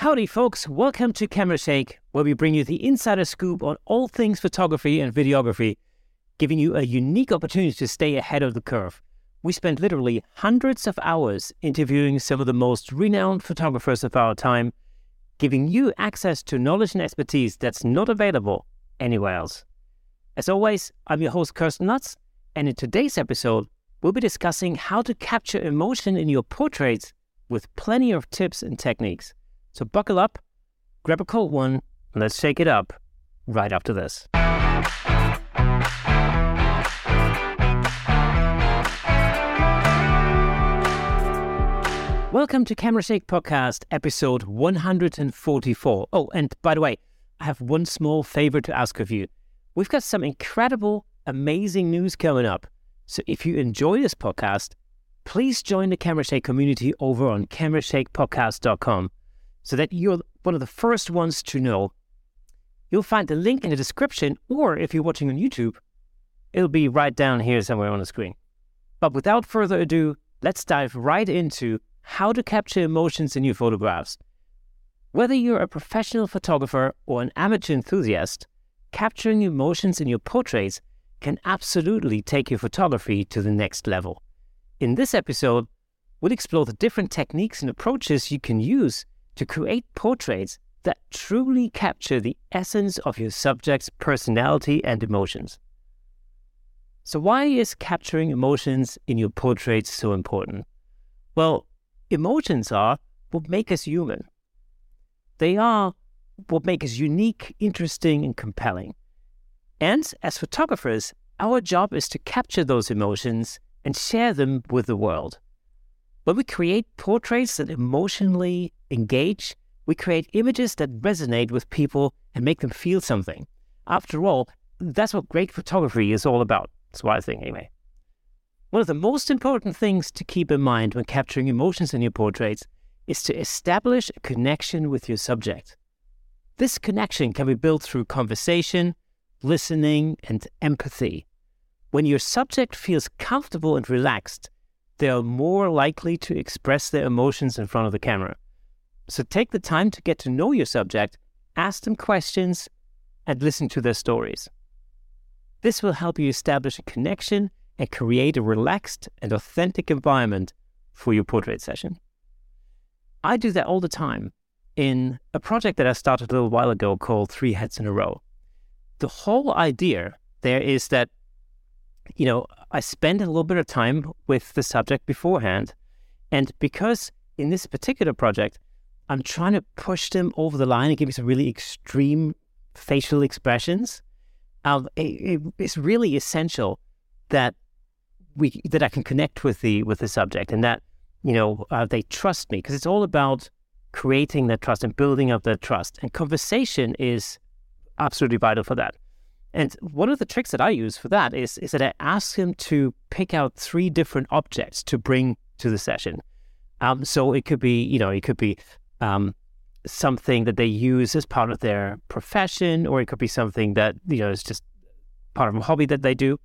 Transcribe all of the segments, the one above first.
Howdy, folks. Welcome to Camera Shake, where we bring you the insider scoop on all things photography and videography, giving you a unique opportunity to stay ahead of the curve. We spent literally hundreds of hours interviewing some of the most renowned photographers of our time, giving you access to knowledge and expertise that's not available anywhere else. As always, I'm your host, Kirsten Lutz, and in today's episode, we'll be discussing how to capture emotion in your portraits with plenty of tips and techniques. So buckle up, grab a cold one, and let's shake it up right after this. Welcome to Camera Shake Podcast, episode 144. Oh, and by the way, I have one small favor to ask of you. We've got some incredible, amazing news coming up. So if you enjoy this podcast, please join the Camera Shake community over on camerashakepodcast.com so that you're one of the first ones to know. You'll find the link in the description, or if you're watching on YouTube, it'll be right down here somewhere on the screen. But without further ado, let's dive right into how to capture emotions in your photographs. Whether you're a professional photographer or an amateur enthusiast, capturing emotions in your portraits can absolutely take your photography to the next level. In this episode, we'll explore the different techniques and approaches you can use to create portraits that truly capture the essence of your subject's personality and emotions. So, why is capturing emotions in your portraits so important? Well, emotions are what make us human. They are what make us unique, interesting, and compelling. And as photographers, our job is to capture those emotions and share them with the world. When we create portraits that emotionally engage, we create images that resonate with people and make them feel something. After all, that's what great photography is all about. That's what I think, anyway. One of the most important things to keep in mind when capturing emotions in your portraits is to establish a connection with your subject. This connection can be built through conversation, listening, and empathy. When your subject feels comfortable and relaxed, they are more likely to express their emotions in front of the camera. So take the time to get to know your subject, ask them questions, and listen to their stories. This will help you establish a connection and create a relaxed and authentic environment for your portrait session. I do that all the time in a project that I started a little while ago called Three Heads in a Row. The whole idea there is that, you know, I spend a little bit of time with the subject beforehand. And because in this particular project, I'm trying to push them over the line and give me some really extreme facial expressions. Um, it, it, it's really essential that we that I can connect with the with the subject and that you know uh, they trust me because it's all about creating that trust and building up that trust. And conversation is absolutely vital for that. And one of the tricks that I use for that is is that I ask them to pick out three different objects to bring to the session. Um, so it could be, you know, it could be um, something that they use as part of their profession, or it could be something that you know is just part of a hobby that they do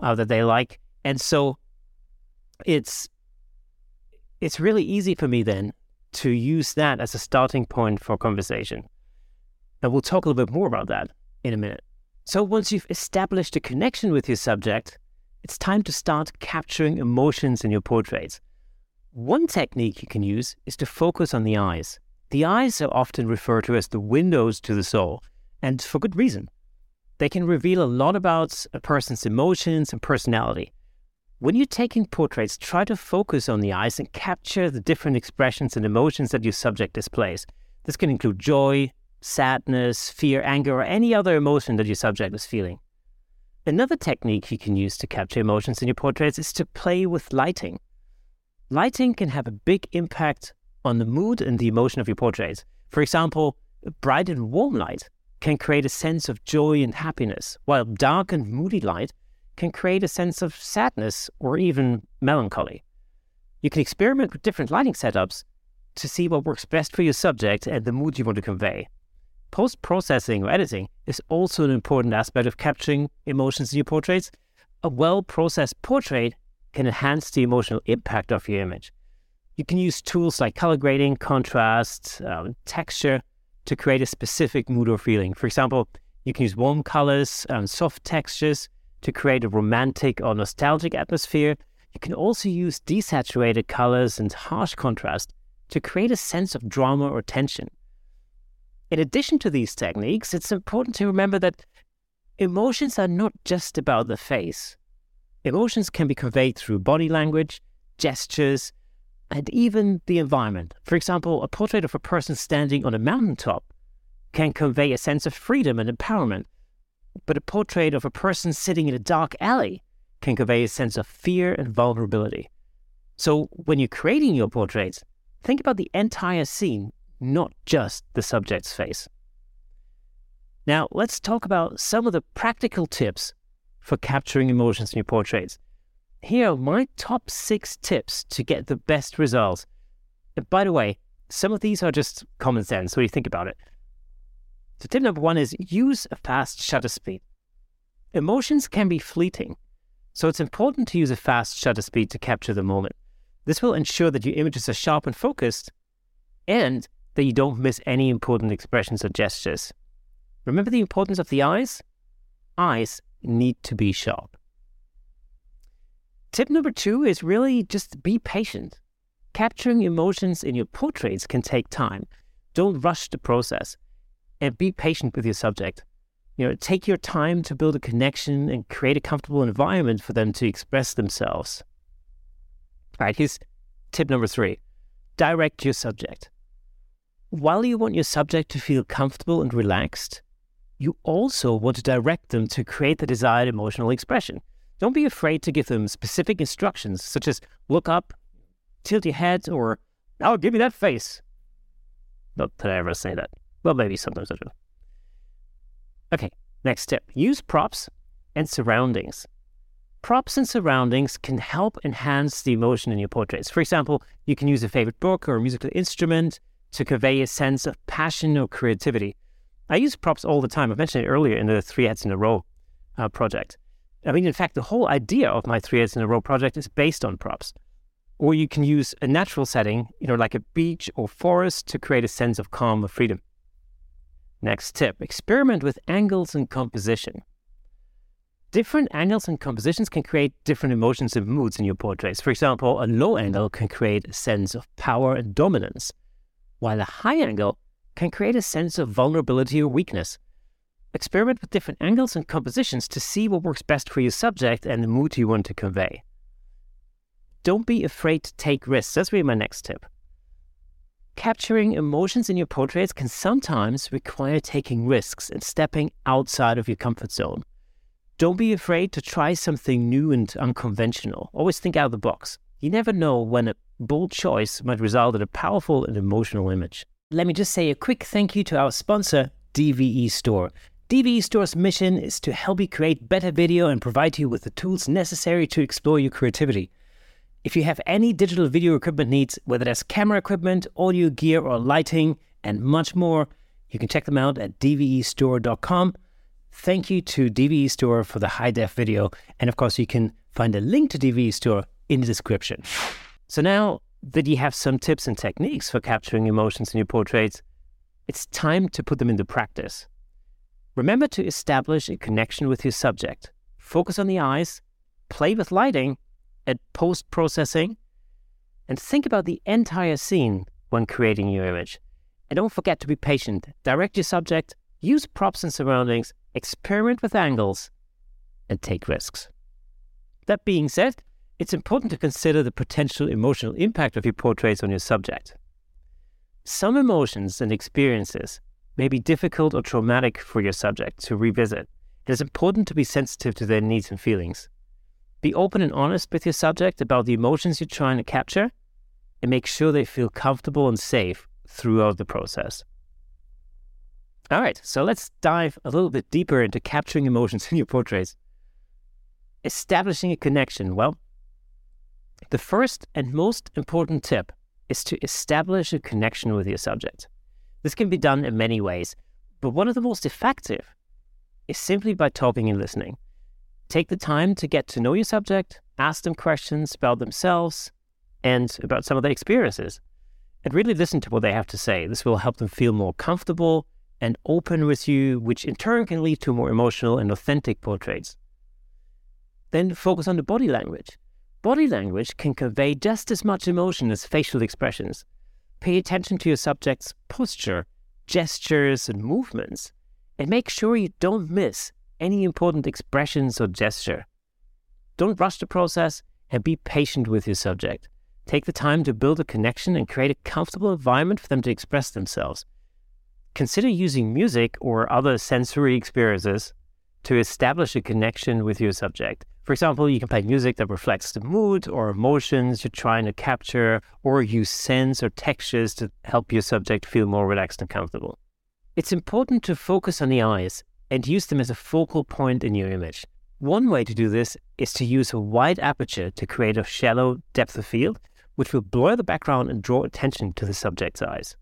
uh, that they like. And so it's it's really easy for me then to use that as a starting point for conversation. And we'll talk a little bit more about that in a minute. So once you've established a connection with your subject, it's time to start capturing emotions in your portraits. One technique you can use is to focus on the eyes. The eyes are often referred to as the windows to the soul, and for good reason. They can reveal a lot about a person's emotions and personality. When you're taking portraits, try to focus on the eyes and capture the different expressions and emotions that your subject displays. This can include joy, sadness, fear, anger, or any other emotion that your subject is feeling. Another technique you can use to capture emotions in your portraits is to play with lighting. Lighting can have a big impact on the mood and the emotion of your portrait. For example, bright and warm light can create a sense of joy and happiness, while dark and moody light can create a sense of sadness or even melancholy. You can experiment with different lighting setups to see what works best for your subject and the mood you want to convey. Post processing or editing is also an important aspect of capturing emotions in your portraits. A well processed portrait can enhance the emotional impact of your image. You can use tools like color grading, contrast, um, texture to create a specific mood or feeling. For example, you can use warm colors and soft textures to create a romantic or nostalgic atmosphere. You can also use desaturated colors and harsh contrast to create a sense of drama or tension. In addition to these techniques, it's important to remember that emotions are not just about the face. Emotions can be conveyed through body language, gestures, and even the environment. For example, a portrait of a person standing on a mountaintop can convey a sense of freedom and empowerment, but a portrait of a person sitting in a dark alley can convey a sense of fear and vulnerability. So when you're creating your portraits, think about the entire scene, not just the subject's face. Now, let's talk about some of the practical tips for capturing emotions in your portraits. Here are my top six tips to get the best results. By the way, some of these are just common sense, so you think about it. So, tip number one is use a fast shutter speed. Emotions can be fleeting, so it's important to use a fast shutter speed to capture the moment. This will ensure that your images are sharp and focused, and that you don't miss any important expressions or gestures. Remember the importance of the eyes? Eyes need to be sharp. Tip number two is really just be patient. Capturing emotions in your portraits can take time. Don't rush the process and be patient with your subject. You know, take your time to build a connection and create a comfortable environment for them to express themselves. All right, here's tip number three direct your subject. While you want your subject to feel comfortable and relaxed, you also want to direct them to create the desired emotional expression. Don't be afraid to give them specific instructions, such as look up, tilt your head, or now give me that face. Not that I ever say that. Well, maybe sometimes I do. Okay, next tip use props and surroundings. Props and surroundings can help enhance the emotion in your portraits. For example, you can use a favorite book or a musical instrument to convey a sense of passion or creativity. I use props all the time. I mentioned it earlier in the Three Heads in a Row uh, project. I mean, in fact, the whole idea of my three heads in a row project is based on props. Or you can use a natural setting, you know, like a beach or forest to create a sense of calm or freedom. Next tip experiment with angles and composition. Different angles and compositions can create different emotions and moods in your portraits. For example, a low angle can create a sense of power and dominance, while a high angle can create a sense of vulnerability or weakness. Experiment with different angles and compositions to see what works best for your subject and the mood you want to convey. Don't be afraid to take risks. That's really my next tip. Capturing emotions in your portraits can sometimes require taking risks and stepping outside of your comfort zone. Don't be afraid to try something new and unconventional. Always think out of the box. You never know when a bold choice might result in a powerful and emotional image. Let me just say a quick thank you to our sponsor, DVE Store. DVE Store's mission is to help you create better video and provide you with the tools necessary to explore your creativity. If you have any digital video equipment needs, whether that's camera equipment, audio gear, or lighting, and much more, you can check them out at dvestore.com. Thank you to DVE Store for the high def video. And of course, you can find a link to DVE Store in the description. So now that you have some tips and techniques for capturing emotions in your portraits, it's time to put them into practice. Remember to establish a connection with your subject. Focus on the eyes, play with lighting and post processing, and think about the entire scene when creating your image. And don't forget to be patient. Direct your subject, use props and surroundings, experiment with angles, and take risks. That being said, it's important to consider the potential emotional impact of your portraits on your subject. Some emotions and experiences may be difficult or traumatic for your subject to revisit, it is important to be sensitive to their needs and feelings. Be open and honest with your subject about the emotions you're trying to capture and make sure they feel comfortable and safe throughout the process. All right, so let's dive a little bit deeper into capturing emotions in your portraits. Establishing a connection. Well, the first and most important tip is to establish a connection with your subject. This can be done in many ways, but one of the most effective is simply by talking and listening. Take the time to get to know your subject, ask them questions about themselves, and about some of their experiences. And really listen to what they have to say. This will help them feel more comfortable and open with you, which in turn can lead to more emotional and authentic portraits. Then focus on the body language. Body language can convey just as much emotion as facial expressions. Pay attention to your subject's posture, gestures, and movements, and make sure you don't miss any important expressions or gesture. Don't rush the process and be patient with your subject. Take the time to build a connection and create a comfortable environment for them to express themselves. Consider using music or other sensory experiences to establish a connection with your subject. For example, you can play music that reflects the mood or emotions you're trying to capture, or use scents or textures to help your subject feel more relaxed and comfortable. It's important to focus on the eyes and use them as a focal point in your image. One way to do this is to use a wide aperture to create a shallow depth of field, which will blur the background and draw attention to the subject's eyes.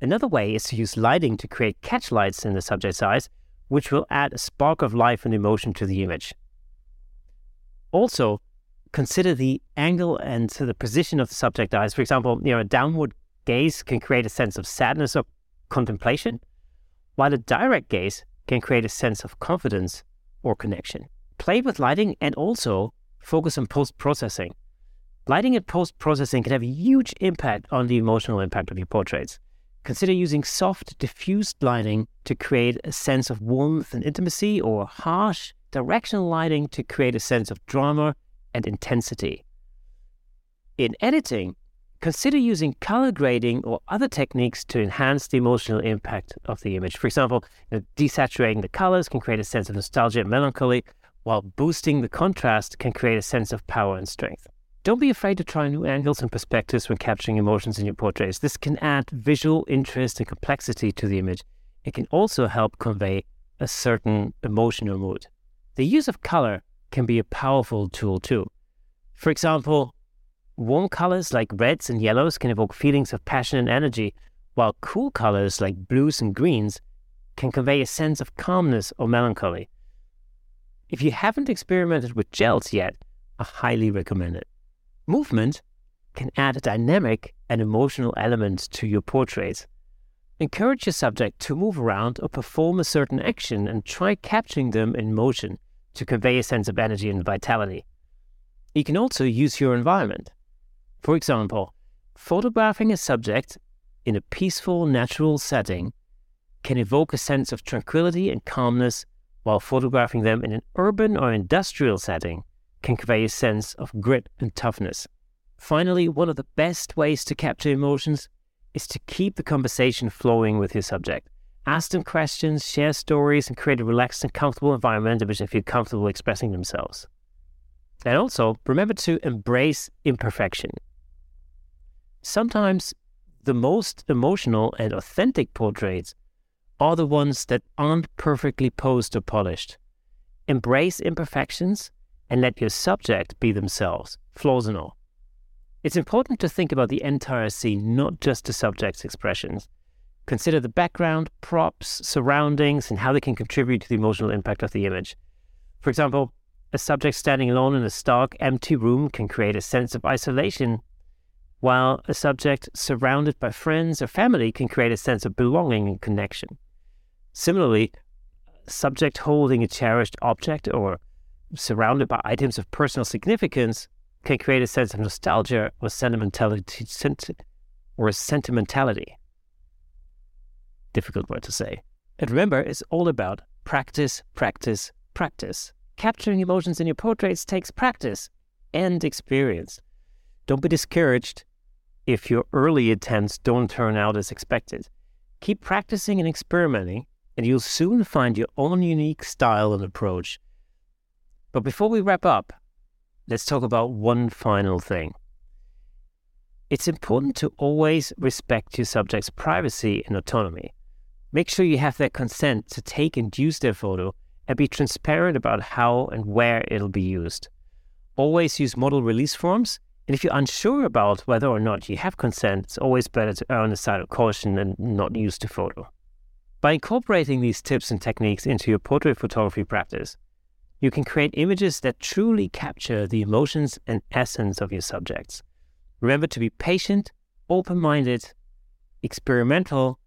Another way is to use lighting to create catchlights in the subject's eyes, which will add a spark of life and emotion to the image. Also, consider the angle and the position of the subject eyes. For example, you know, a downward gaze can create a sense of sadness or contemplation, while a direct gaze can create a sense of confidence or connection. Play with lighting and also focus on post processing. Lighting and post processing can have a huge impact on the emotional impact of your portraits. Consider using soft, diffused lighting to create a sense of warmth and intimacy, or harsh, directional lighting to create a sense of drama and intensity. In editing, consider using color grading or other techniques to enhance the emotional impact of the image. For example, you know, desaturating the colors can create a sense of nostalgia and melancholy, while boosting the contrast can create a sense of power and strength. Don't be afraid to try new angles and perspectives when capturing emotions in your portraits. This can add visual interest and complexity to the image. It can also help convey a certain emotional mood. The use of color can be a powerful tool too. For example, warm colors like reds and yellows can evoke feelings of passion and energy, while cool colors like blues and greens can convey a sense of calmness or melancholy. If you haven't experimented with gels yet, I highly recommend it. Movement can add a dynamic and emotional element to your portraits. Encourage your subject to move around or perform a certain action and try capturing them in motion to convey a sense of energy and vitality. You can also use your environment. For example, photographing a subject in a peaceful, natural setting can evoke a sense of tranquility and calmness, while photographing them in an urban or industrial setting can convey a sense of grit and toughness. Finally, one of the best ways to capture emotions is to keep the conversation flowing with your subject. Ask them questions, share stories, and create a relaxed and comfortable environment in which they feel comfortable expressing themselves. And also, remember to embrace imperfection. Sometimes the most emotional and authentic portraits are the ones that aren't perfectly posed or polished. Embrace imperfections and let your subject be themselves, flaws and all. It's important to think about the entire scene, not just the subject's expressions. Consider the background, props, surroundings, and how they can contribute to the emotional impact of the image. For example, a subject standing alone in a stark, empty room can create a sense of isolation, while a subject surrounded by friends or family can create a sense of belonging and connection. Similarly, a subject holding a cherished object or surrounded by items of personal significance can create a sense of nostalgia or sentimentality or sentimentality. Difficult word to say. And remember, it's all about practice, practice, practice. Capturing emotions in your portraits takes practice and experience. Don't be discouraged if your early attempts don't turn out as expected. Keep practicing and experimenting, and you'll soon find your own unique style and approach but before we wrap up, let's talk about one final thing. It's important to always respect your subject's privacy and autonomy. Make sure you have their consent to take and use their photo and be transparent about how and where it'll be used. Always use model release forms, and if you're unsure about whether or not you have consent, it's always better to err on the side of caution and not use the photo. By incorporating these tips and techniques into your portrait photography practice, you can create images that truly capture the emotions and essence of your subjects. Remember to be patient, open minded, experimental,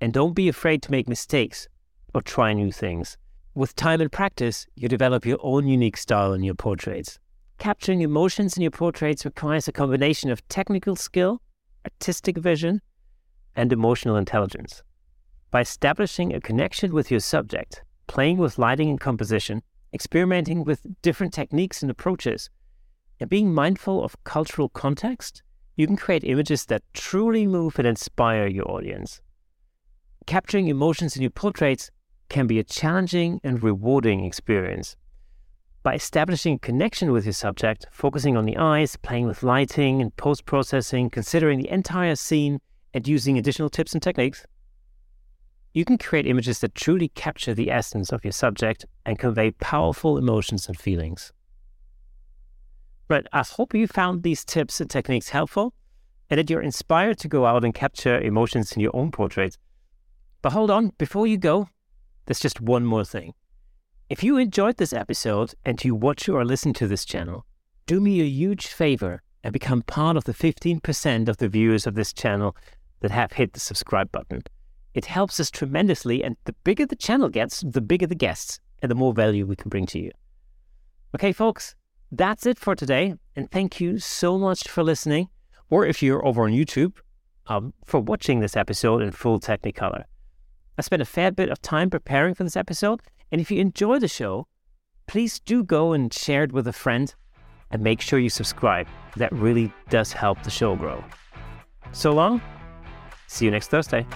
and don't be afraid to make mistakes or try new things. With time and practice, you develop your own unique style in your portraits. Capturing emotions in your portraits requires a combination of technical skill, artistic vision, and emotional intelligence. By establishing a connection with your subject, playing with lighting and composition, experimenting with different techniques and approaches, and being mindful of cultural context, you can create images that truly move and inspire your audience. Capturing emotions in your portraits can be a challenging and rewarding experience. By establishing a connection with your subject, focusing on the eyes, playing with lighting and post processing, considering the entire scene, and using additional tips and techniques, you can create images that truly capture the essence of your subject and convey powerful emotions and feelings. Right, I hope you found these tips and techniques helpful and that you're inspired to go out and capture emotions in your own portraits. But hold on, before you go, there's just one more thing. If you enjoyed this episode and you watch or listen to this channel, do me a huge favor and become part of the 15% of the viewers of this channel that have hit the subscribe button. It helps us tremendously, and the bigger the channel gets, the bigger the guests and the more value we can bring to you. Okay, folks, that's it for today, and thank you so much for listening, or if you're over on YouTube, um, for watching this episode in full Technicolor. I spent a fair bit of time preparing for this episode, and if you enjoy the show, please do go and share it with a friend and make sure you subscribe. That really does help the show grow. So long. See you next Thursday.